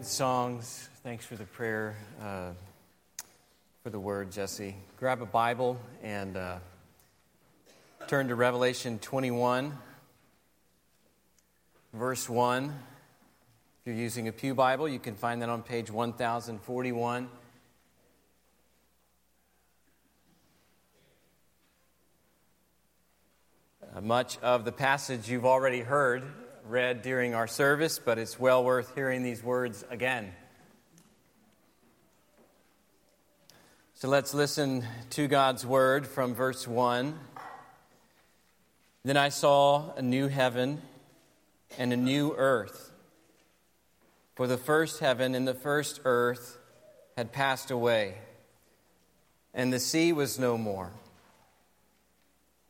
Good songs. Thanks for the prayer, uh, for the word, Jesse. Grab a Bible and uh, turn to Revelation 21, verse 1. If you're using a Pew Bible, you can find that on page 1041. Uh, much of the passage you've already heard read during our service, but it's well worth hearing these words again. So let's listen to God's word from verse 1. Then I saw a new heaven and a new earth. For the first heaven and the first earth had passed away, and the sea was no more.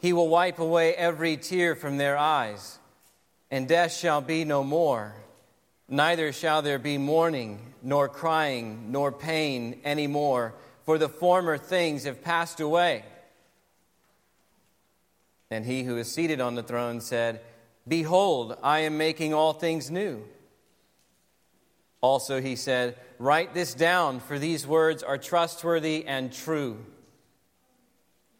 He will wipe away every tear from their eyes, and death shall be no more. Neither shall there be mourning, nor crying, nor pain any more, for the former things have passed away. And he who is seated on the throne said, Behold, I am making all things new. Also, he said, Write this down, for these words are trustworthy and true.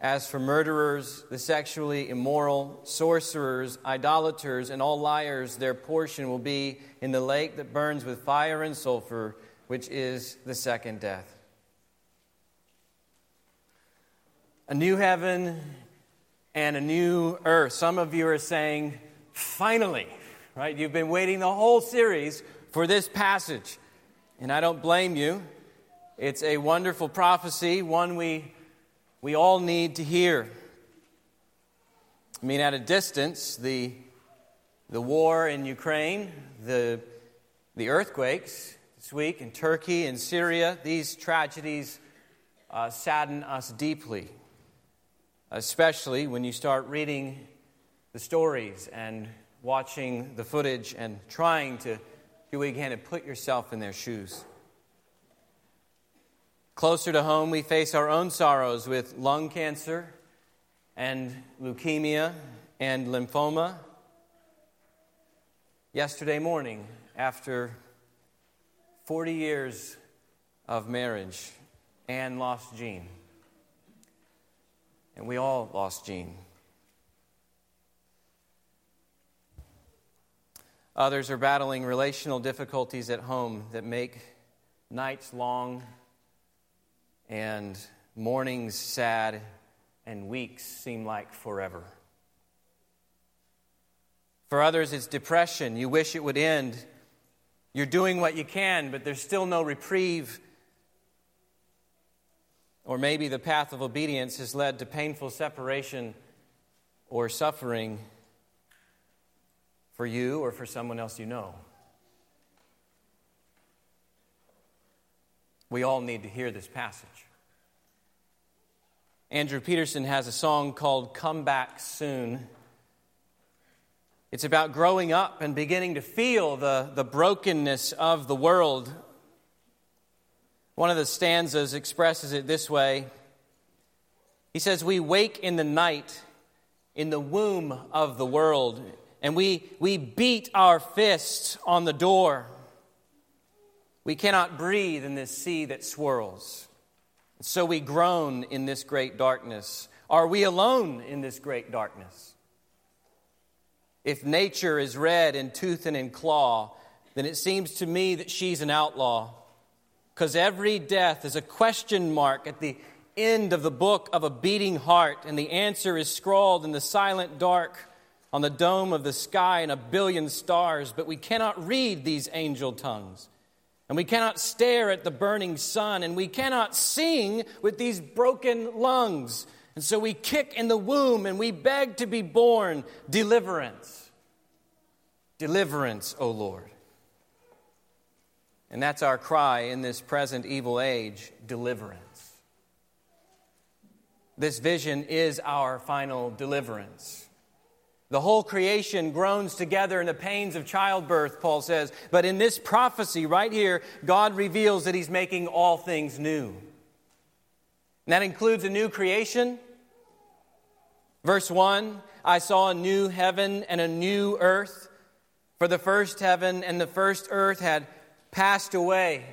as for murderers, the sexually immoral, sorcerers, idolaters, and all liars, their portion will be in the lake that burns with fire and sulfur, which is the second death. A new heaven and a new earth. Some of you are saying, finally, right? You've been waiting the whole series for this passage. And I don't blame you. It's a wonderful prophecy, one we we all need to hear. I mean, at a distance, the, the war in Ukraine, the, the earthquakes this week in Turkey and Syria, these tragedies uh, sadden us deeply, especially when you start reading the stories and watching the footage and trying to do what you can to put yourself in their shoes. Closer to home, we face our own sorrows with lung cancer and leukemia and lymphoma. Yesterday morning, after 40 years of marriage, Anne lost Jean. And we all lost Jean. Others are battling relational difficulties at home that make nights long and mornings sad, and weeks seem like forever. For others, it's depression. You wish it would end. You're doing what you can, but there's still no reprieve. Or maybe the path of obedience has led to painful separation or suffering for you or for someone else you know. We all need to hear this passage. Andrew Peterson has a song called Come Back Soon. It's about growing up and beginning to feel the, the brokenness of the world. One of the stanzas expresses it this way He says, We wake in the night in the womb of the world, and we, we beat our fists on the door. We cannot breathe in this sea that swirls. So we groan in this great darkness. Are we alone in this great darkness? If nature is red in tooth and in claw, then it seems to me that she's an outlaw. Because every death is a question mark at the end of the book of a beating heart, and the answer is scrawled in the silent dark on the dome of the sky in a billion stars, but we cannot read these angel tongues. And we cannot stare at the burning sun, and we cannot sing with these broken lungs. And so we kick in the womb and we beg to be born deliverance. Deliverance, O Lord. And that's our cry in this present evil age deliverance. This vision is our final deliverance. The whole creation groans together in the pains of childbirth, Paul says. But in this prophecy right here, God reveals that He's making all things new. And that includes a new creation. Verse 1 I saw a new heaven and a new earth, for the first heaven and the first earth had passed away.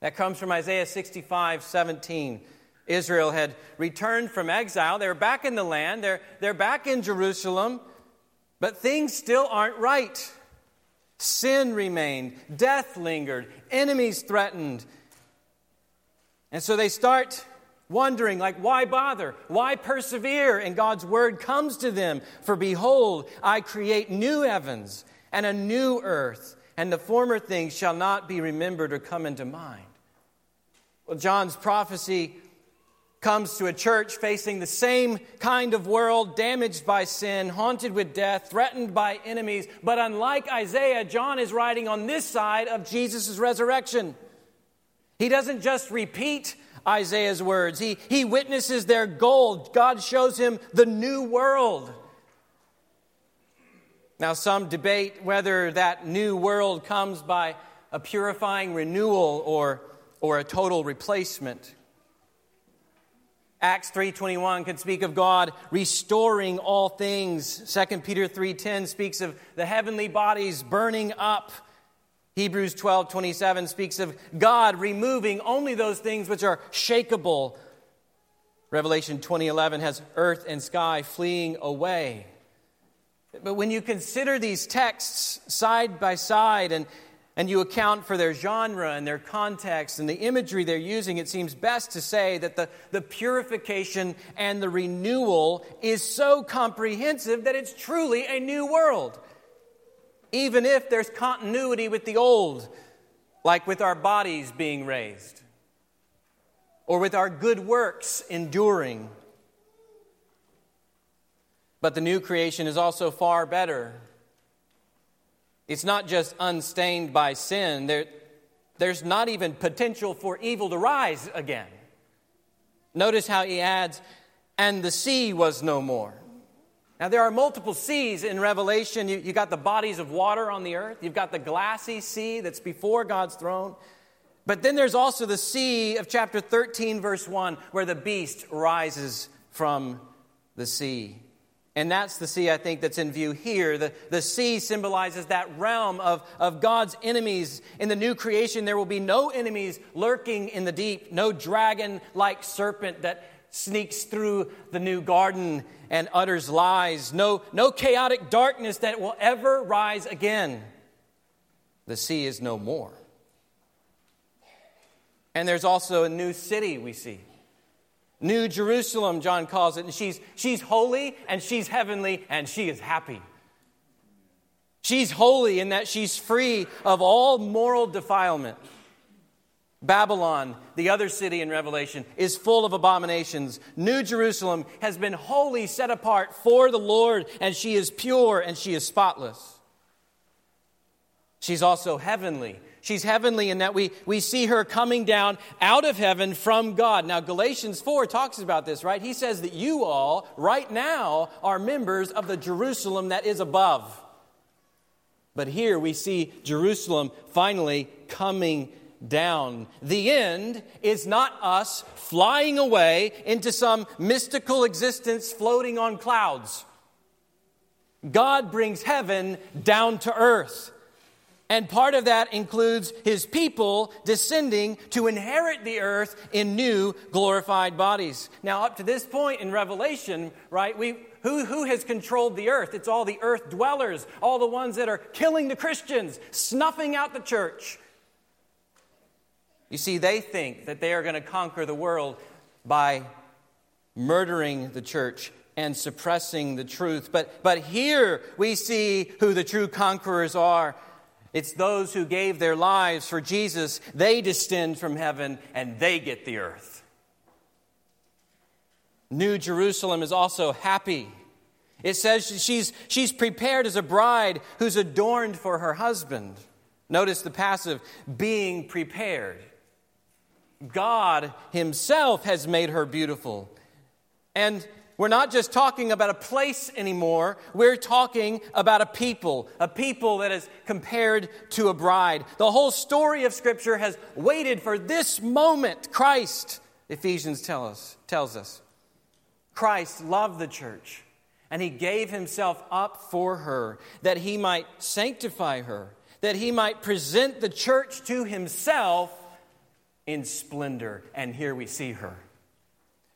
That comes from Isaiah 65 17. Israel had returned from exile. They're back in the land, they're, they're back in Jerusalem, but things still aren't right. Sin remained, death lingered, enemies threatened. And so they start wondering, like, why bother? Why persevere? And God's word comes to them For behold, I create new heavens and a new earth, and the former things shall not be remembered or come into mind. Well, John's prophecy comes to a church facing the same kind of world, damaged by sin, haunted with death, threatened by enemies. But unlike Isaiah, John is writing on this side of Jesus' resurrection. He doesn't just repeat Isaiah's words, he, he witnesses their goal. God shows him the new world. Now, some debate whether that new world comes by a purifying renewal or, or a total replacement. Acts 3:21 can speak of God restoring all things. 2 Peter 3:10 speaks of the heavenly bodies burning up. Hebrews 12:27 speaks of God removing only those things which are shakable. Revelation 20:11 has earth and sky fleeing away. But when you consider these texts side by side and and you account for their genre and their context and the imagery they're using, it seems best to say that the, the purification and the renewal is so comprehensive that it's truly a new world. Even if there's continuity with the old, like with our bodies being raised, or with our good works enduring. But the new creation is also far better it's not just unstained by sin, there, there's not even potential for evil to rise again. Notice how he adds, and the sea was no more. Now, there are multiple seas in Revelation. You, you got the bodies of water on the earth, you've got the glassy sea that's before God's throne. But then there's also the sea of chapter 13, verse 1, where the beast rises from the sea. And that's the sea, I think, that's in view here. The, the sea symbolizes that realm of, of God's enemies. In the new creation, there will be no enemies lurking in the deep, no dragon like serpent that sneaks through the new garden and utters lies, no, no chaotic darkness that will ever rise again. The sea is no more. And there's also a new city we see. New Jerusalem, John calls it. And she's, she's holy and she's heavenly and she is happy. She's holy in that she's free of all moral defilement. Babylon, the other city in Revelation, is full of abominations. New Jerusalem has been wholly set apart for the Lord, and she is pure and she is spotless. She's also heavenly She's heavenly in that we, we see her coming down out of heaven from God. Now, Galatians 4 talks about this, right? He says that you all, right now, are members of the Jerusalem that is above. But here we see Jerusalem finally coming down. The end is not us flying away into some mystical existence floating on clouds. God brings heaven down to earth. And part of that includes his people descending to inherit the earth in new glorified bodies. Now, up to this point in Revelation, right, we, who, who has controlled the earth? It's all the earth dwellers, all the ones that are killing the Christians, snuffing out the church. You see, they think that they are going to conquer the world by murdering the church and suppressing the truth. But, but here we see who the true conquerors are. It's those who gave their lives for Jesus. They descend from heaven and they get the earth. New Jerusalem is also happy. It says she's, she's prepared as a bride who's adorned for her husband. Notice the passive, being prepared. God Himself has made her beautiful. And we're not just talking about a place anymore. We're talking about a people, a people that is compared to a bride. The whole story of Scripture has waited for this moment. Christ, Ephesians tell us, tells us. Christ loved the church, and he gave himself up for her that he might sanctify her, that he might present the church to himself in splendor. And here we see her.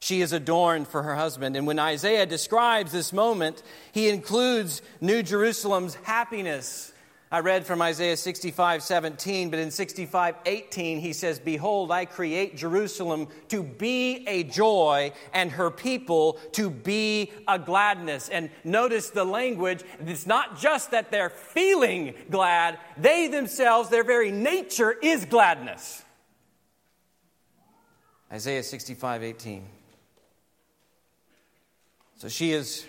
She is adorned for her husband. And when Isaiah describes this moment, he includes New Jerusalem's happiness. I read from Isaiah 65 17, but in 65 18, he says, Behold, I create Jerusalem to be a joy and her people to be a gladness. And notice the language. It's not just that they're feeling glad, they themselves, their very nature is gladness. Isaiah 65 18. So she is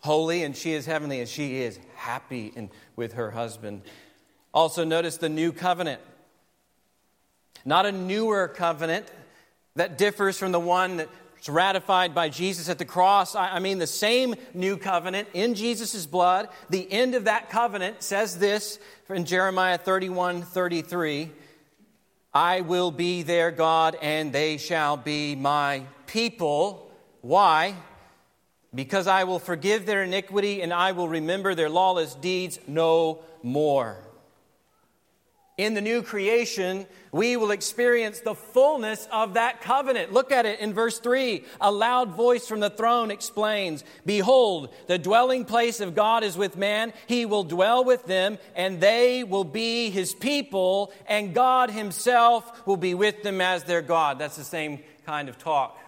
holy and she is heavenly and she is happy with her husband. Also, notice the new covenant. Not a newer covenant that differs from the one that's ratified by Jesus at the cross. I mean, the same new covenant in Jesus' blood. The end of that covenant says this in Jeremiah 31 33 I will be their God, and they shall be my people. Why? Because I will forgive their iniquity and I will remember their lawless deeds no more. In the new creation, we will experience the fullness of that covenant. Look at it in verse 3. A loud voice from the throne explains Behold, the dwelling place of God is with man. He will dwell with them, and they will be his people, and God himself will be with them as their God. That's the same kind of talk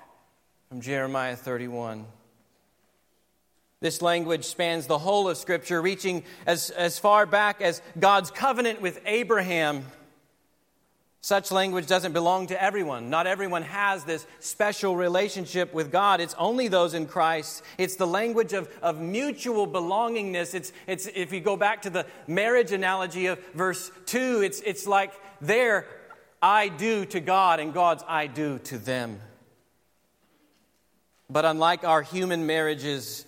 from Jeremiah 31. This language spans the whole of Scripture, reaching as, as far back as God's covenant with Abraham. Such language doesn't belong to everyone. Not everyone has this special relationship with God. It's only those in Christ. It's the language of, of mutual belongingness. It's, it's, if you go back to the marriage analogy of verse 2, it's, it's like their I do to God and God's I do to them. But unlike our human marriages,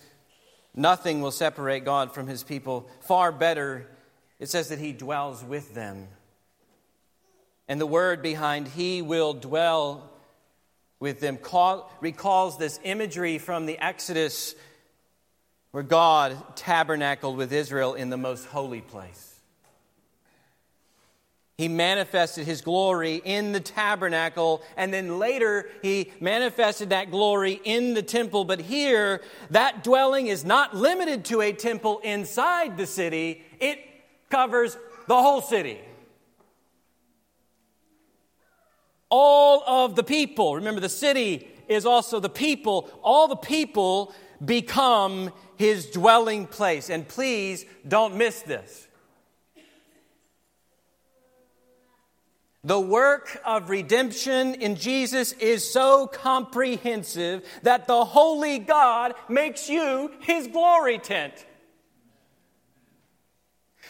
nothing will separate God from his people. Far better, it says that he dwells with them. And the word behind he will dwell with them call, recalls this imagery from the Exodus where God tabernacled with Israel in the most holy place. He manifested his glory in the tabernacle, and then later he manifested that glory in the temple. But here, that dwelling is not limited to a temple inside the city, it covers the whole city. All of the people, remember, the city is also the people, all the people become his dwelling place. And please don't miss this. The work of redemption in Jesus is so comprehensive that the holy God makes you his glory tent.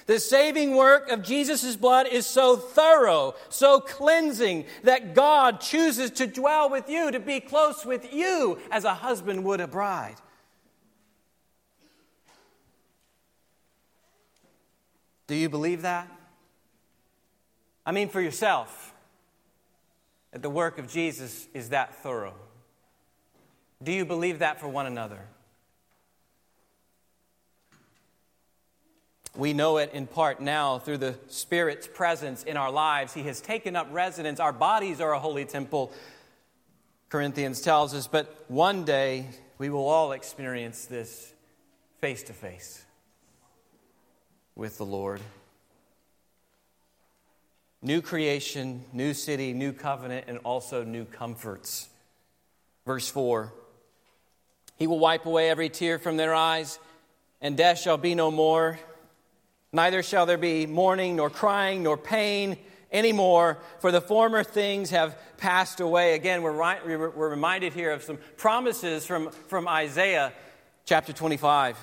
The saving work of Jesus' blood is so thorough, so cleansing, that God chooses to dwell with you, to be close with you as a husband would a bride. Do you believe that? I mean, for yourself, that the work of Jesus is that thorough. Do you believe that for one another? We know it in part now through the Spirit's presence in our lives. He has taken up residence. Our bodies are a holy temple, Corinthians tells us, but one day we will all experience this face to face with the Lord. New creation, new city, new covenant, and also new comforts. Verse 4 He will wipe away every tear from their eyes, and death shall be no more. Neither shall there be mourning, nor crying, nor pain anymore, for the former things have passed away. Again, we're, we're reminded here of some promises from, from Isaiah chapter 25.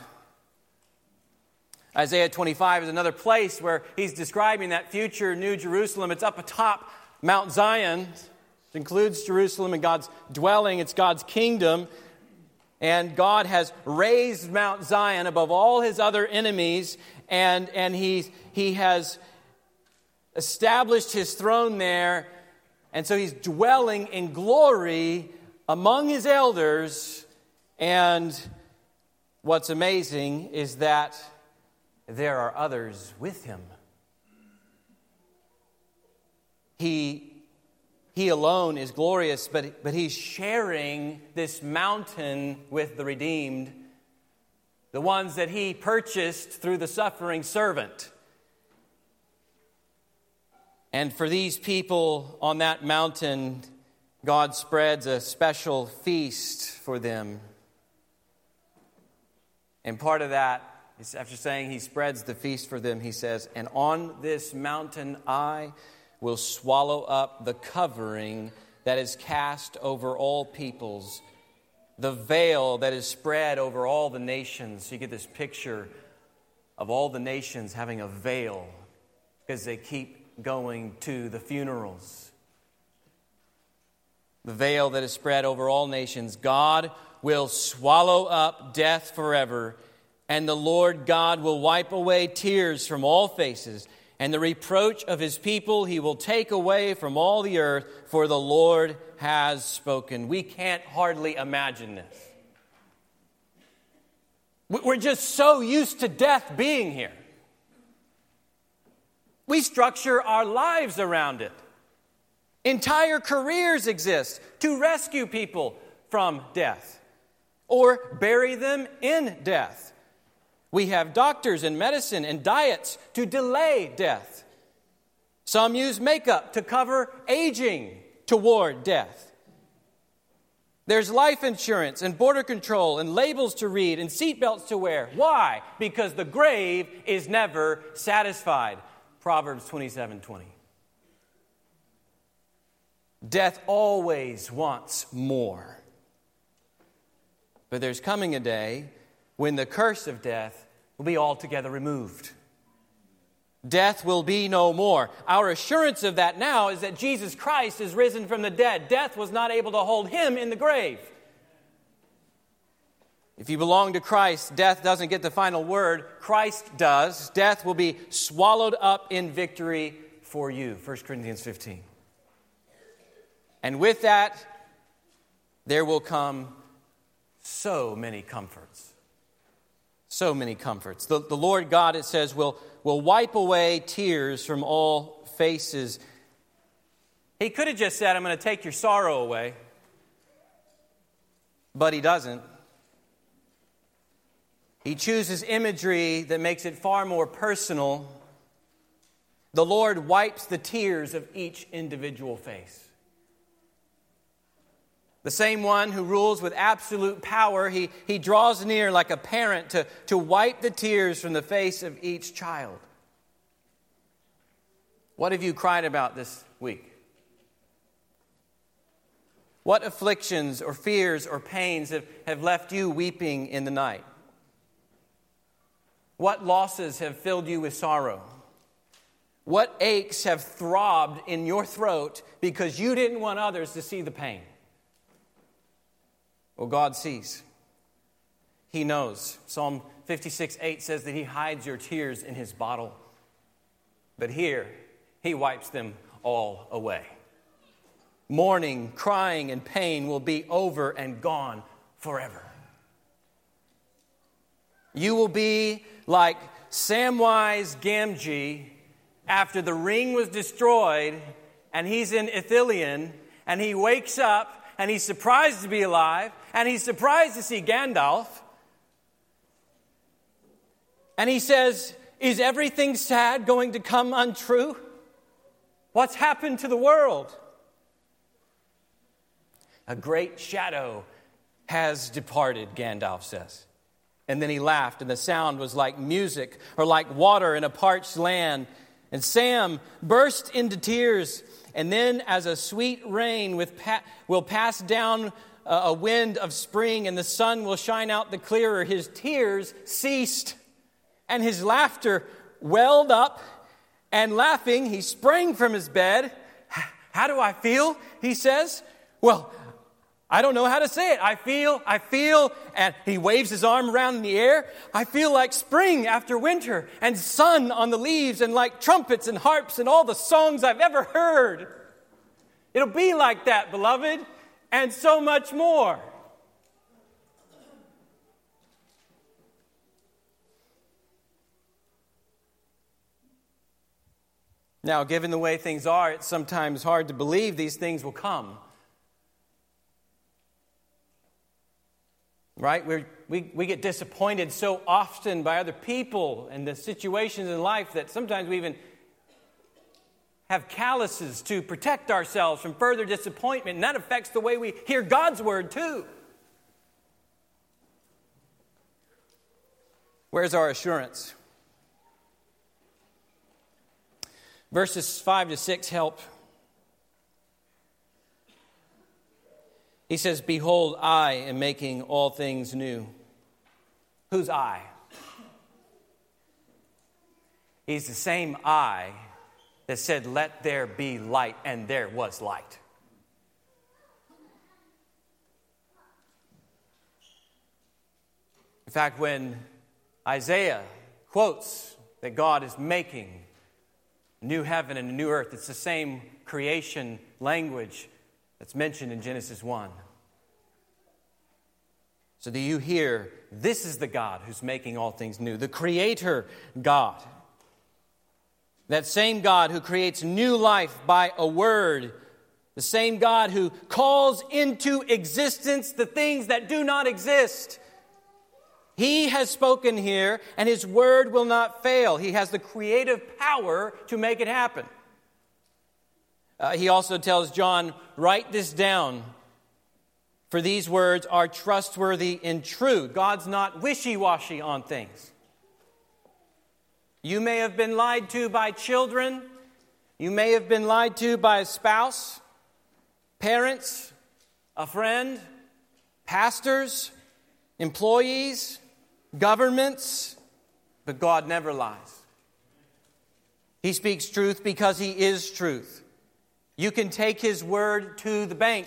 Isaiah 25 is another place where he's describing that future New Jerusalem. It's up atop Mount Zion. It includes Jerusalem and God's dwelling, it's God's kingdom. And God has raised Mount Zion above all his other enemies, and, and he, he has established his throne there. And so he's dwelling in glory among his elders. And what's amazing is that there are others with him. He, he alone is glorious, but, but he's sharing this mountain with the redeemed, the ones that he purchased through the suffering servant. And for these people on that mountain, God spreads a special feast for them. And part of that after saying he spreads the feast for them, he says, And on this mountain I will swallow up the covering that is cast over all peoples, the veil that is spread over all the nations. You get this picture of all the nations having a veil because they keep going to the funerals. The veil that is spread over all nations. God will swallow up death forever, and the Lord God will wipe away tears from all faces, and the reproach of his people he will take away from all the earth, for the Lord has spoken. We can't hardly imagine this. We're just so used to death being here. We structure our lives around it. Entire careers exist to rescue people from death or bury them in death. We have doctors and medicine and diets to delay death. Some use makeup to cover aging toward death. There's life insurance and border control and labels to read and seatbelts to wear. Why? Because the grave is never satisfied. Proverbs 27 20. Death always wants more. But there's coming a day when the curse of death will be altogether removed. Death will be no more. Our assurance of that now is that Jesus Christ is risen from the dead. Death was not able to hold him in the grave. If you belong to Christ, death doesn't get the final word. Christ does. Death will be swallowed up in victory for you. 1 Corinthians 15. And with that, there will come so many comforts. So many comforts. The, the Lord God, it says, will, will wipe away tears from all faces. He could have just said, I'm going to take your sorrow away. But he doesn't. He chooses imagery that makes it far more personal. The Lord wipes the tears of each individual face. The same one who rules with absolute power, he, he draws near like a parent to, to wipe the tears from the face of each child. What have you cried about this week? What afflictions or fears or pains have, have left you weeping in the night? What losses have filled you with sorrow? What aches have throbbed in your throat because you didn't want others to see the pain? Well, God sees. He knows. Psalm 56 8 says that He hides your tears in His bottle. But here, He wipes them all away. Mourning, crying, and pain will be over and gone forever. You will be like Samwise Gamgee after the ring was destroyed and he's in Ithilien and he wakes up and he's surprised to be alive and he's surprised to see Gandalf. And he says, Is everything sad going to come untrue? What's happened to the world? A great shadow has departed, Gandalf says. And then he laughed, and the sound was like music or like water in a parched land. And Sam burst into tears. And then, as a sweet rain with pa- will pass down a wind of spring, and the sun will shine out the clearer, his tears ceased, and his laughter welled up. And laughing, he sprang from his bed. How do I feel? He says. Well, I don't know how to say it. I feel, I feel, and he waves his arm around in the air. I feel like spring after winter and sun on the leaves and like trumpets and harps and all the songs I've ever heard. It'll be like that, beloved, and so much more. Now, given the way things are, it's sometimes hard to believe these things will come. right? We're, we we get disappointed so often by other people and the situations in life that sometimes we even have calluses to protect ourselves from further disappointment, and that affects the way we hear God's word too. Where's our assurance? Verses 5 to 6 help He says, Behold, I am making all things new. Who's I? He's the same I that said, Let there be light, and there was light. In fact, when Isaiah quotes that God is making a new heaven and a new earth, it's the same creation language that's mentioned in Genesis 1. So do you hear, this is the God who's making all things new, the Creator God. That same God who creates new life by a word, the same God who calls into existence the things that do not exist. He has spoken here, and His word will not fail. He has the creative power to make it happen. Uh, he also tells John, write this down for these words are trustworthy and true. God's not wishy washy on things. You may have been lied to by children. You may have been lied to by a spouse, parents, a friend, pastors, employees, governments, but God never lies. He speaks truth because He is truth. You can take His word to the bank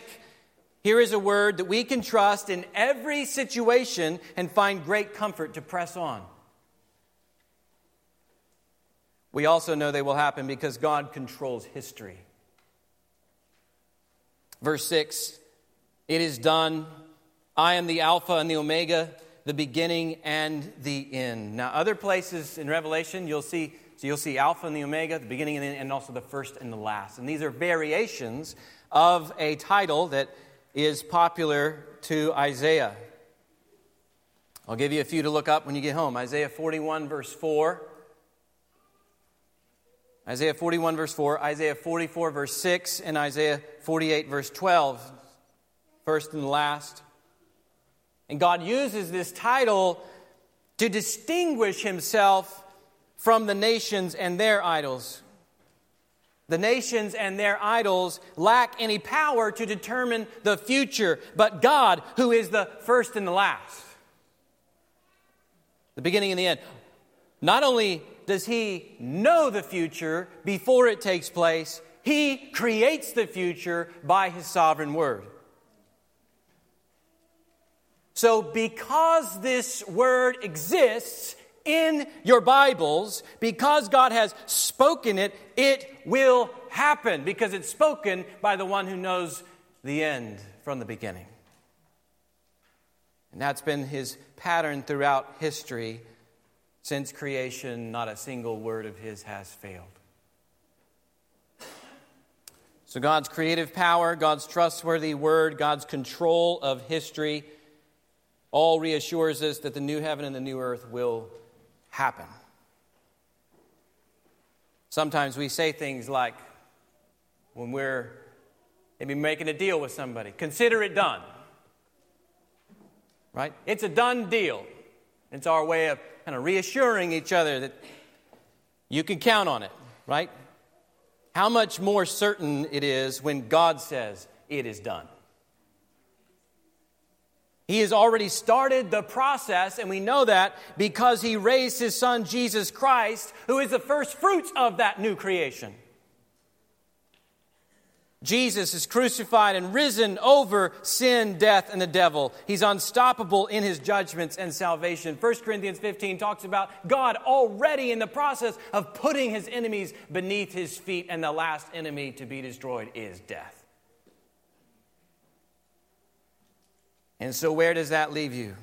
here is a word that we can trust in every situation and find great comfort to press on. We also know they will happen because God controls history. Verse 6 It is done. I am the Alpha and the Omega, the beginning and the end. Now, other places in Revelation, you'll see, so you'll see Alpha and the Omega, the beginning and the end, and also the first and the last. And these are variations of a title that is popular to Isaiah. I'll give you a few to look up when you get home. Isaiah 41, verse 4. Isaiah 41, verse 4, Isaiah 44, verse 6, and Isaiah 48, verse 12. First and last. And God uses this title to distinguish himself from the nations and their idols. The nations and their idols lack any power to determine the future, but God, who is the first and the last, the beginning and the end, not only does He know the future before it takes place, He creates the future by His sovereign word. So, because this word exists, in your Bibles, because God has spoken it, it will happen because it's spoken by the one who knows the end from the beginning. And that's been his pattern throughout history. Since creation, not a single word of his has failed. So, God's creative power, God's trustworthy word, God's control of history all reassures us that the new heaven and the new earth will happen. Sometimes we say things like, when we're maybe making a deal with somebody. Consider it done. Right? It's a done deal. It's our way of kind of reassuring each other that you can count on it, right? How much more certain it is when God says it is done. He has already started the process, and we know that because he raised his son Jesus Christ, who is the first fruits of that new creation. Jesus is crucified and risen over sin, death, and the devil. He's unstoppable in his judgments and salvation. 1 Corinthians 15 talks about God already in the process of putting his enemies beneath his feet, and the last enemy to be destroyed is death. And so, where does that leave you?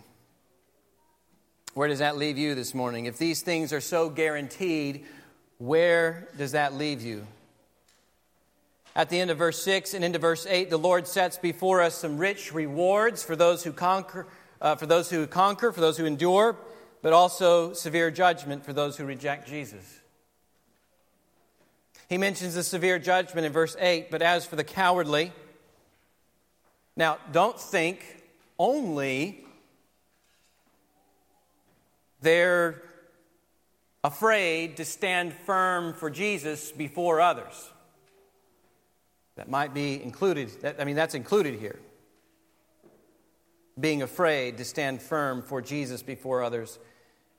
Where does that leave you this morning? If these things are so guaranteed, where does that leave you? At the end of verse 6 and into verse 8, the Lord sets before us some rich rewards for those who conquer, uh, for those who conquer, for those who endure, but also severe judgment for those who reject Jesus. He mentions the severe judgment in verse 8, but as for the cowardly, now don't think only they're afraid to stand firm for Jesus before others. That might be included, that, I mean, that's included here. Being afraid to stand firm for Jesus before others.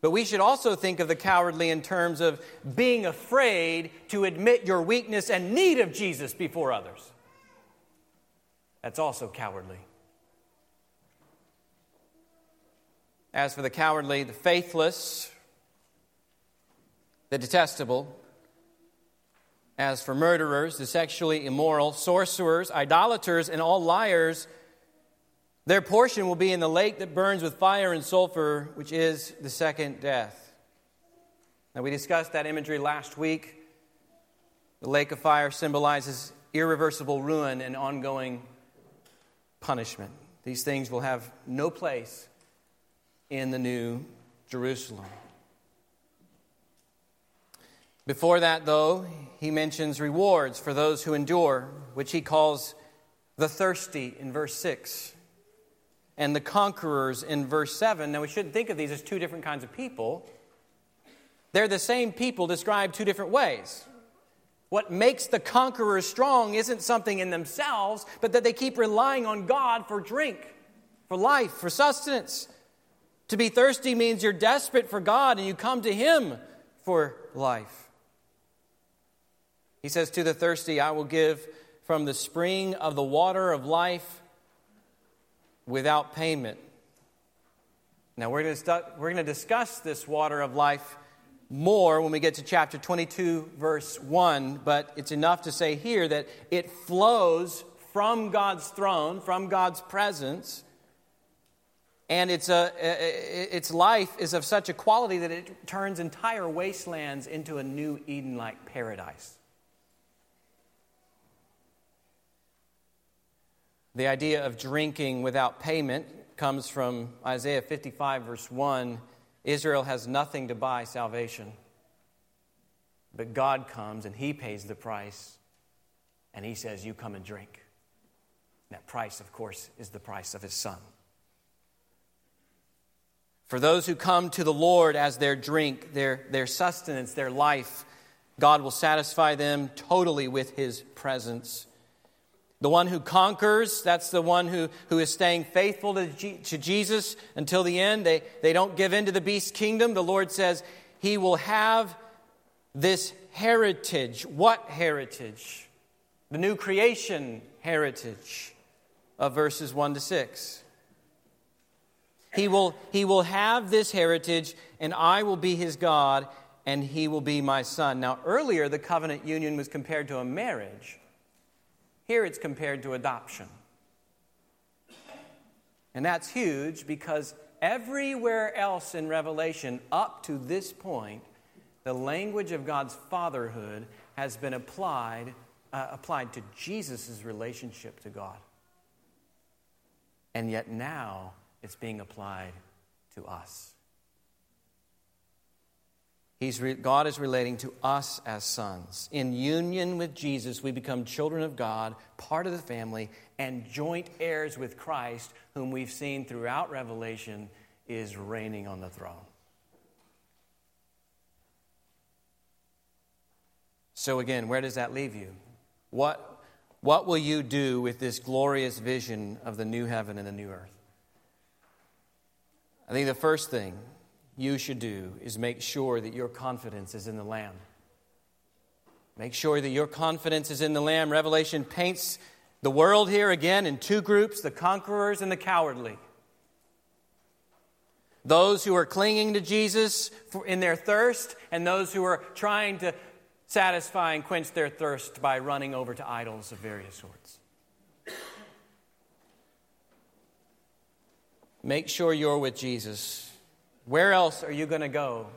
But we should also think of the cowardly in terms of being afraid to admit your weakness and need of Jesus before others. That's also cowardly. As for the cowardly, the faithless, the detestable, as for murderers, the sexually immoral, sorcerers, idolaters, and all liars, their portion will be in the lake that burns with fire and sulfur, which is the second death. Now, we discussed that imagery last week. The lake of fire symbolizes irreversible ruin and ongoing punishment. These things will have no place in the new Jerusalem. Before that, though, he mentions rewards for those who endure, which he calls the thirsty in verse 6, and the conquerors in verse 7. Now, we shouldn't think of these as two different kinds of people. They're the same people described two different ways. What makes the conquerors strong isn't something in themselves, but that they keep relying on God for drink, for life, for sustenance. To be thirsty means you're desperate for God and you come to Him for life. He says, To the thirsty, I will give from the spring of the water of life without payment. Now, we're going, to we're going to discuss this water of life more when we get to chapter 22, verse 1, but it's enough to say here that it flows from God's throne, from God's presence, and it's, a, its life is of such a quality that it turns entire wastelands into a new Eden like paradise. The idea of drinking without payment comes from Isaiah 55, verse 1. Israel has nothing to buy salvation. But God comes and He pays the price, and He says, You come and drink. that price, of course, is the price of His Son. For those who come to the Lord as their drink, their, their sustenance, their life, God will satisfy them totally with His presence. The one who conquers, that's the one who, who is staying faithful to, G, to Jesus until the end. They, they don't give in to the beast kingdom. The Lord says he will have this heritage. What heritage? The new creation heritage of verses 1 to 6. He will, he will have this heritage, and I will be his God, and he will be my son. Now, earlier, the covenant union was compared to a marriage. Here it's compared to adoption. And that's huge because everywhere else in Revelation, up to this point, the language of God's fatherhood has been applied, uh, applied to Jesus' relationship to God. And yet now it's being applied to us. He's re- God is relating to us as sons. In union with Jesus, we become children of God, part of the family, and joint heirs with Christ, whom we've seen throughout Revelation is reigning on the throne. So, again, where does that leave you? What, what will you do with this glorious vision of the new heaven and the new earth? I think the first thing you should do is make sure that your confidence is in the Lamb. Make sure that your confidence is in the Lamb. Revelation paints the world here again in two groups the conquerors and the cowardly. Those who are clinging to Jesus in their thirst, and those who are trying to satisfy and quench their thirst by running over to idols of various sorts. Make sure you're with Jesus. Where else are you going to go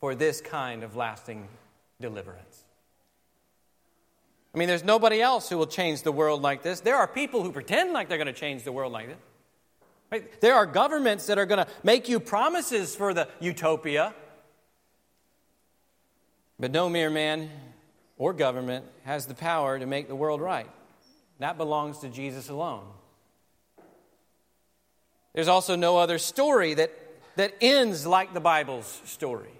for this kind of lasting deliverance? I mean, there's nobody else who will change the world like this. There are people who pretend like they're going to change the world like this. Right? There are governments that are going to make you promises for the utopia. But no mere man or government has the power to make the world right. That belongs to Jesus alone. There's also no other story that, that ends like the Bible's story.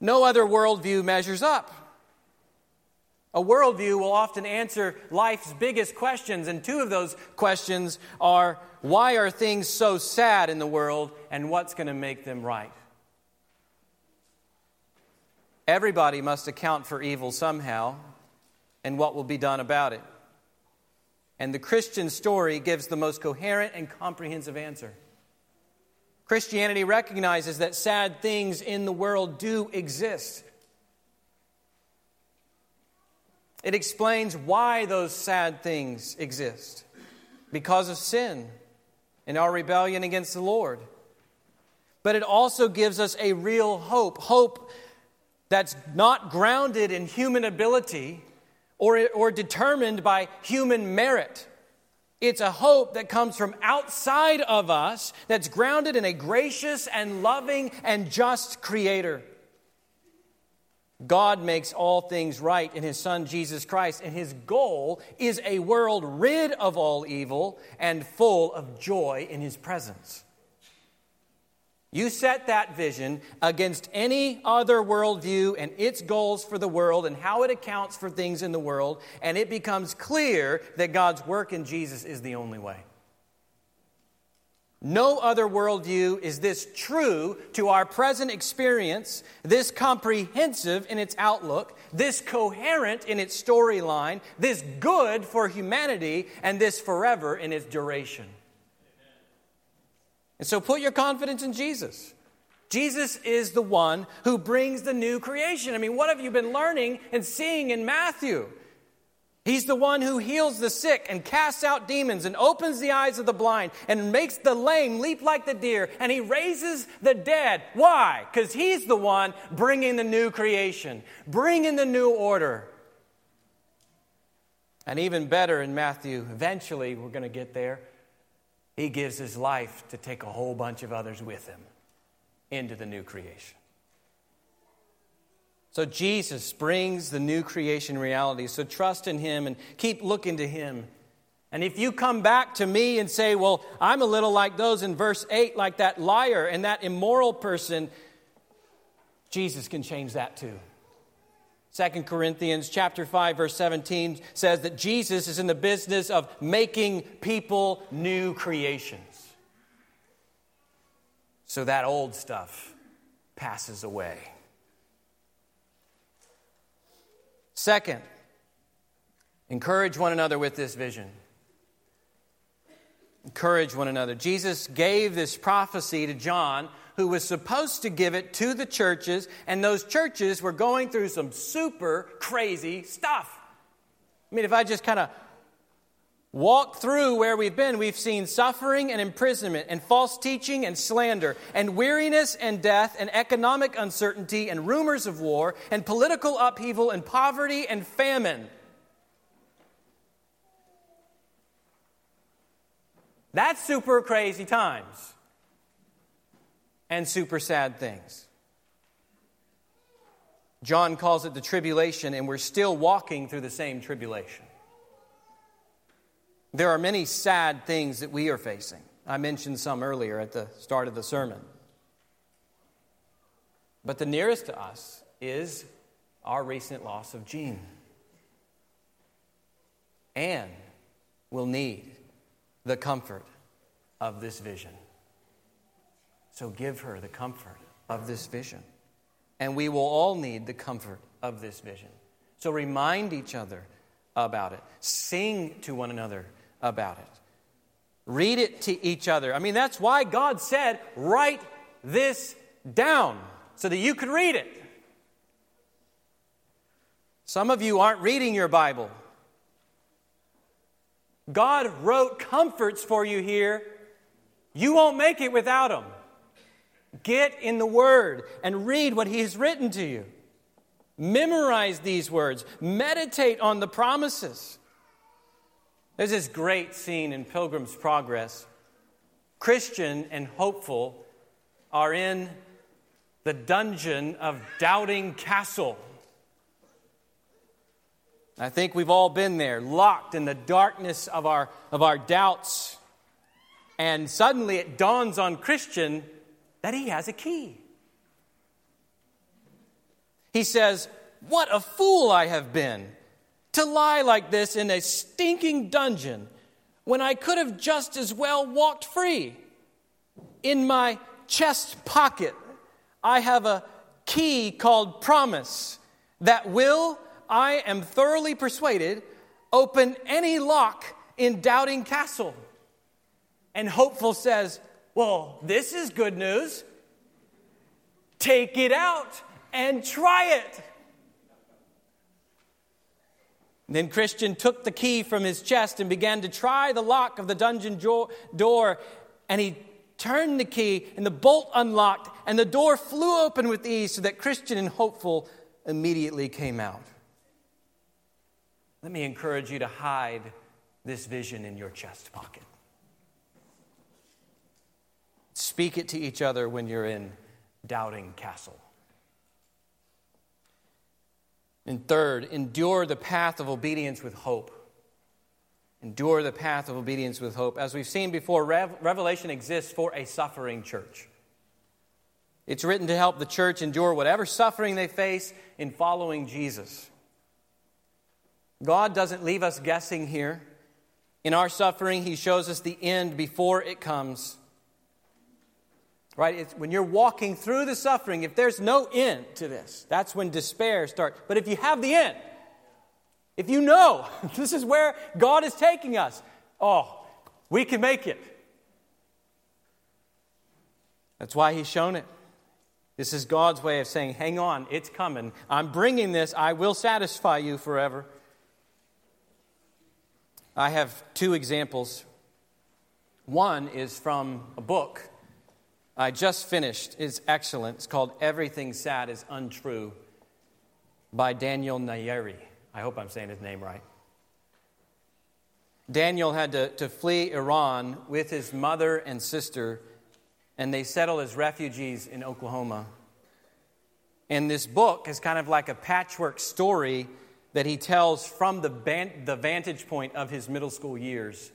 No other worldview measures up. A worldview will often answer life's biggest questions, and two of those questions are why are things so sad in the world, and what's going to make them right? Everybody must account for evil somehow, and what will be done about it. And the Christian story gives the most coherent and comprehensive answer. Christianity recognizes that sad things in the world do exist. It explains why those sad things exist because of sin and our rebellion against the Lord. But it also gives us a real hope hope that's not grounded in human ability or, or determined by human merit. It's a hope that comes from outside of us that's grounded in a gracious and loving and just Creator. God makes all things right in His Son Jesus Christ, and His goal is a world rid of all evil and full of joy in His presence. You set that vision against any other worldview and its goals for the world and how it accounts for things in the world, and it becomes clear that God's work in Jesus is the only way. No other worldview is this true to our present experience, this comprehensive in its outlook, this coherent in its storyline, this good for humanity, and this forever in its duration. And so put your confidence in Jesus. Jesus is the one who brings the new creation. I mean, what have you been learning and seeing in Matthew? He's the one who heals the sick and casts out demons and opens the eyes of the blind and makes the lame leap like the deer and he raises the dead. Why? Because he's the one bringing the new creation, bringing the new order. And even better in Matthew, eventually we're going to get there. He gives his life to take a whole bunch of others with him into the new creation. So Jesus brings the new creation reality. So trust in him and keep looking to him. And if you come back to me and say, Well, I'm a little like those in verse 8, like that liar and that immoral person, Jesus can change that too. 2 Corinthians chapter 5 verse 17 says that Jesus is in the business of making people new creations. So that old stuff passes away. Second, encourage one another with this vision. Encourage one another. Jesus gave this prophecy to John who was supposed to give it to the churches, and those churches were going through some super crazy stuff. I mean, if I just kind of walk through where we've been, we've seen suffering and imprisonment, and false teaching and slander, and weariness and death, and economic uncertainty, and rumors of war, and political upheaval, and poverty and famine. That's super crazy times and super sad things. John calls it the tribulation, and we're still walking through the same tribulation. There are many sad things that we are facing. I mentioned some earlier at the start of the sermon. But the nearest to us is our recent loss of Jean. Anne will need the comfort of this vision. So give her the comfort of this vision. And we will all need the comfort of this vision. So remind each other about it, sing to one another about it, read it to each other. I mean, that's why God said, write this down so that you could read it. Some of you aren't reading your Bible. God wrote comforts for you here. You won't make it without them. Get in the Word and read what He has written to you. Memorize these words. Meditate on the promises. There's this great scene in Pilgrim's Progress. Christian and hopeful are in the dungeon of Doubting Castle. I think we've all been there, locked in the darkness of our, of our doubts. And suddenly it dawns on Christian that he has a key. He says, What a fool I have been to lie like this in a stinking dungeon when I could have just as well walked free. In my chest pocket, I have a key called promise that will I am thoroughly persuaded, open any lock in Doubting Castle. And Hopeful says, Well, this is good news. Take it out and try it. Then Christian took the key from his chest and began to try the lock of the dungeon door. And he turned the key, and the bolt unlocked, and the door flew open with ease so that Christian and Hopeful immediately came out. Let me encourage you to hide this vision in your chest pocket. Speak it to each other when you're in Doubting Castle. And third, endure the path of obedience with hope. Endure the path of obedience with hope. As we've seen before, Revelation exists for a suffering church. It's written to help the church endure whatever suffering they face in following Jesus. God doesn't leave us guessing here. In our suffering, He shows us the end before it comes. Right? It's when you're walking through the suffering, if there's no end to this, that's when despair starts. But if you have the end, if you know this is where God is taking us, oh, we can make it. That's why He's shown it. This is God's way of saying, hang on, it's coming. I'm bringing this. I will satisfy you forever. I have two examples. One is from a book I just finished. It's excellent. It's called Everything Sad is Untrue by Daniel Nayeri. I hope I'm saying his name right. Daniel had to, to flee Iran with his mother and sister, and they settled as refugees in Oklahoma. And this book is kind of like a patchwork story that he tells from the, ban- the vantage point of his middle school years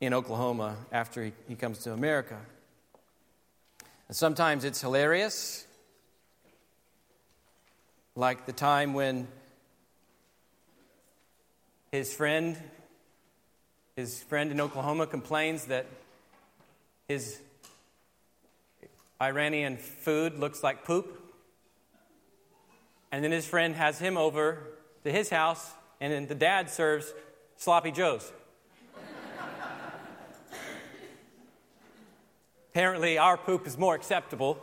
in Oklahoma after he, he comes to America. And sometimes it's hilarious, like the time when his friend, his friend in Oklahoma complains that his Iranian food looks like poop. And then his friend has him over to his house, and then the dad serves sloppy joes. Apparently, our poop is more acceptable.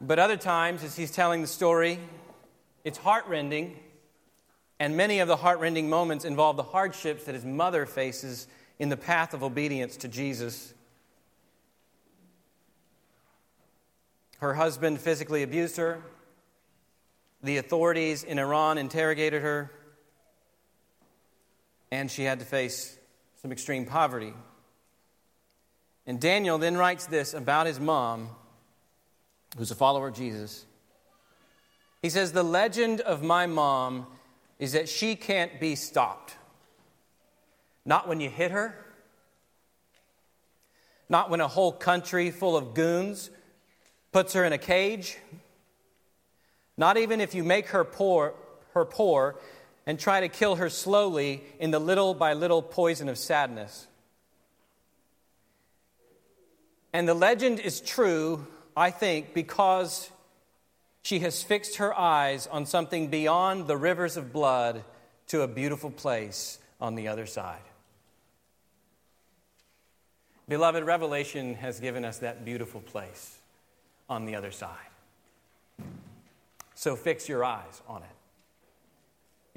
But other times, as he's telling the story, it's heartrending, and many of the heartrending moments involve the hardships that his mother faces in the path of obedience to Jesus. Her husband physically abused her. The authorities in Iran interrogated her, and she had to face some extreme poverty. And Daniel then writes this about his mom who's a follower of Jesus. He says, The legend of my mom is that she can't be stopped. Not when you hit her, not when a whole country full of goons puts her in a cage, not even if you make her poor, her poor and try to kill her slowly in the little by little poison of sadness. And the legend is true, I think, because she has fixed her eyes on something beyond the rivers of blood to a beautiful place on the other side. Beloved, Revelation has given us that beautiful place on the other side. So fix your eyes on it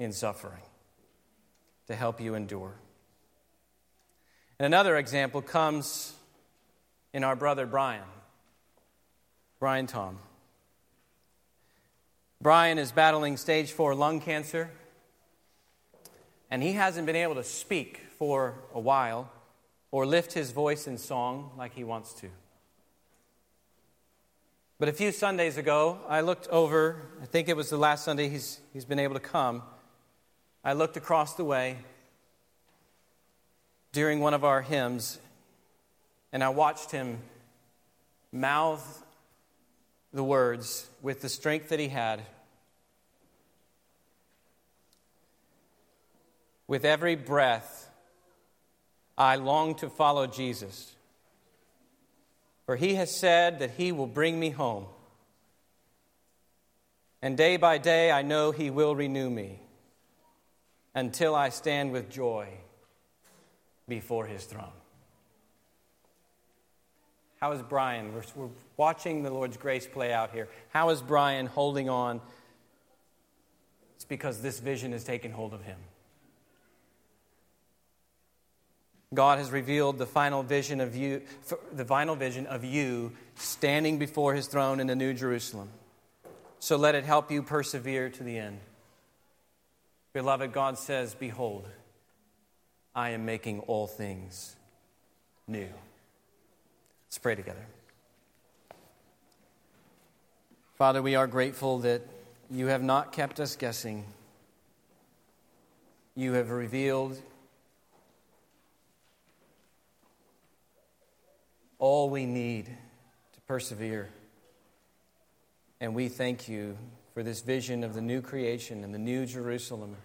in suffering to help you endure. And another example comes in our brother Brian, Brian Tom. Brian is battling stage four lung cancer, and he hasn't been able to speak for a while or lift his voice in song like he wants to. But a few Sundays ago, I looked over, I think it was the last Sunday he's, he's been able to come. I looked across the way during one of our hymns, and I watched him mouth the words with the strength that he had. With every breath, I long to follow Jesus. For he has said that he will bring me home. And day by day, I know he will renew me until I stand with joy before his throne. How is Brian? We're, we're, watching the Lord's grace play out here. How is Brian holding on? It's because this vision has taken hold of him. God has revealed the final vision of you, the final vision of you standing before his throne in the New Jerusalem. So let it help you persevere to the end. Beloved, God says, Behold, I am making all things new. Let's pray together. Father, we are grateful that you have not kept us guessing. You have revealed all we need to persevere. And we thank you for this vision of the new creation and the new Jerusalem.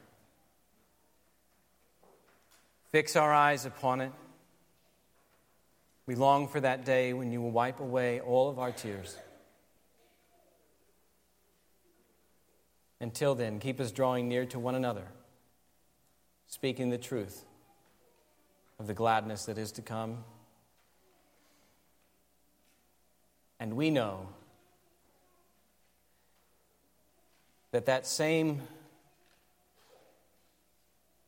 Fix our eyes upon it. We long for that day when you will wipe away all of our tears. Until then, keep us drawing near to one another, speaking the truth of the gladness that is to come And we know that that same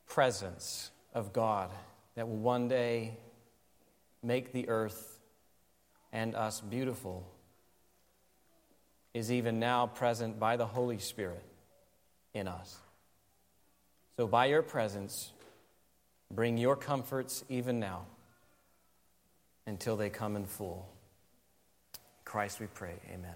presence of God that will one day make the earth and us beautiful is even now present by the Holy Spirit in us. So, by your presence, bring your comforts even now until they come in full. Christ we pray. Amen.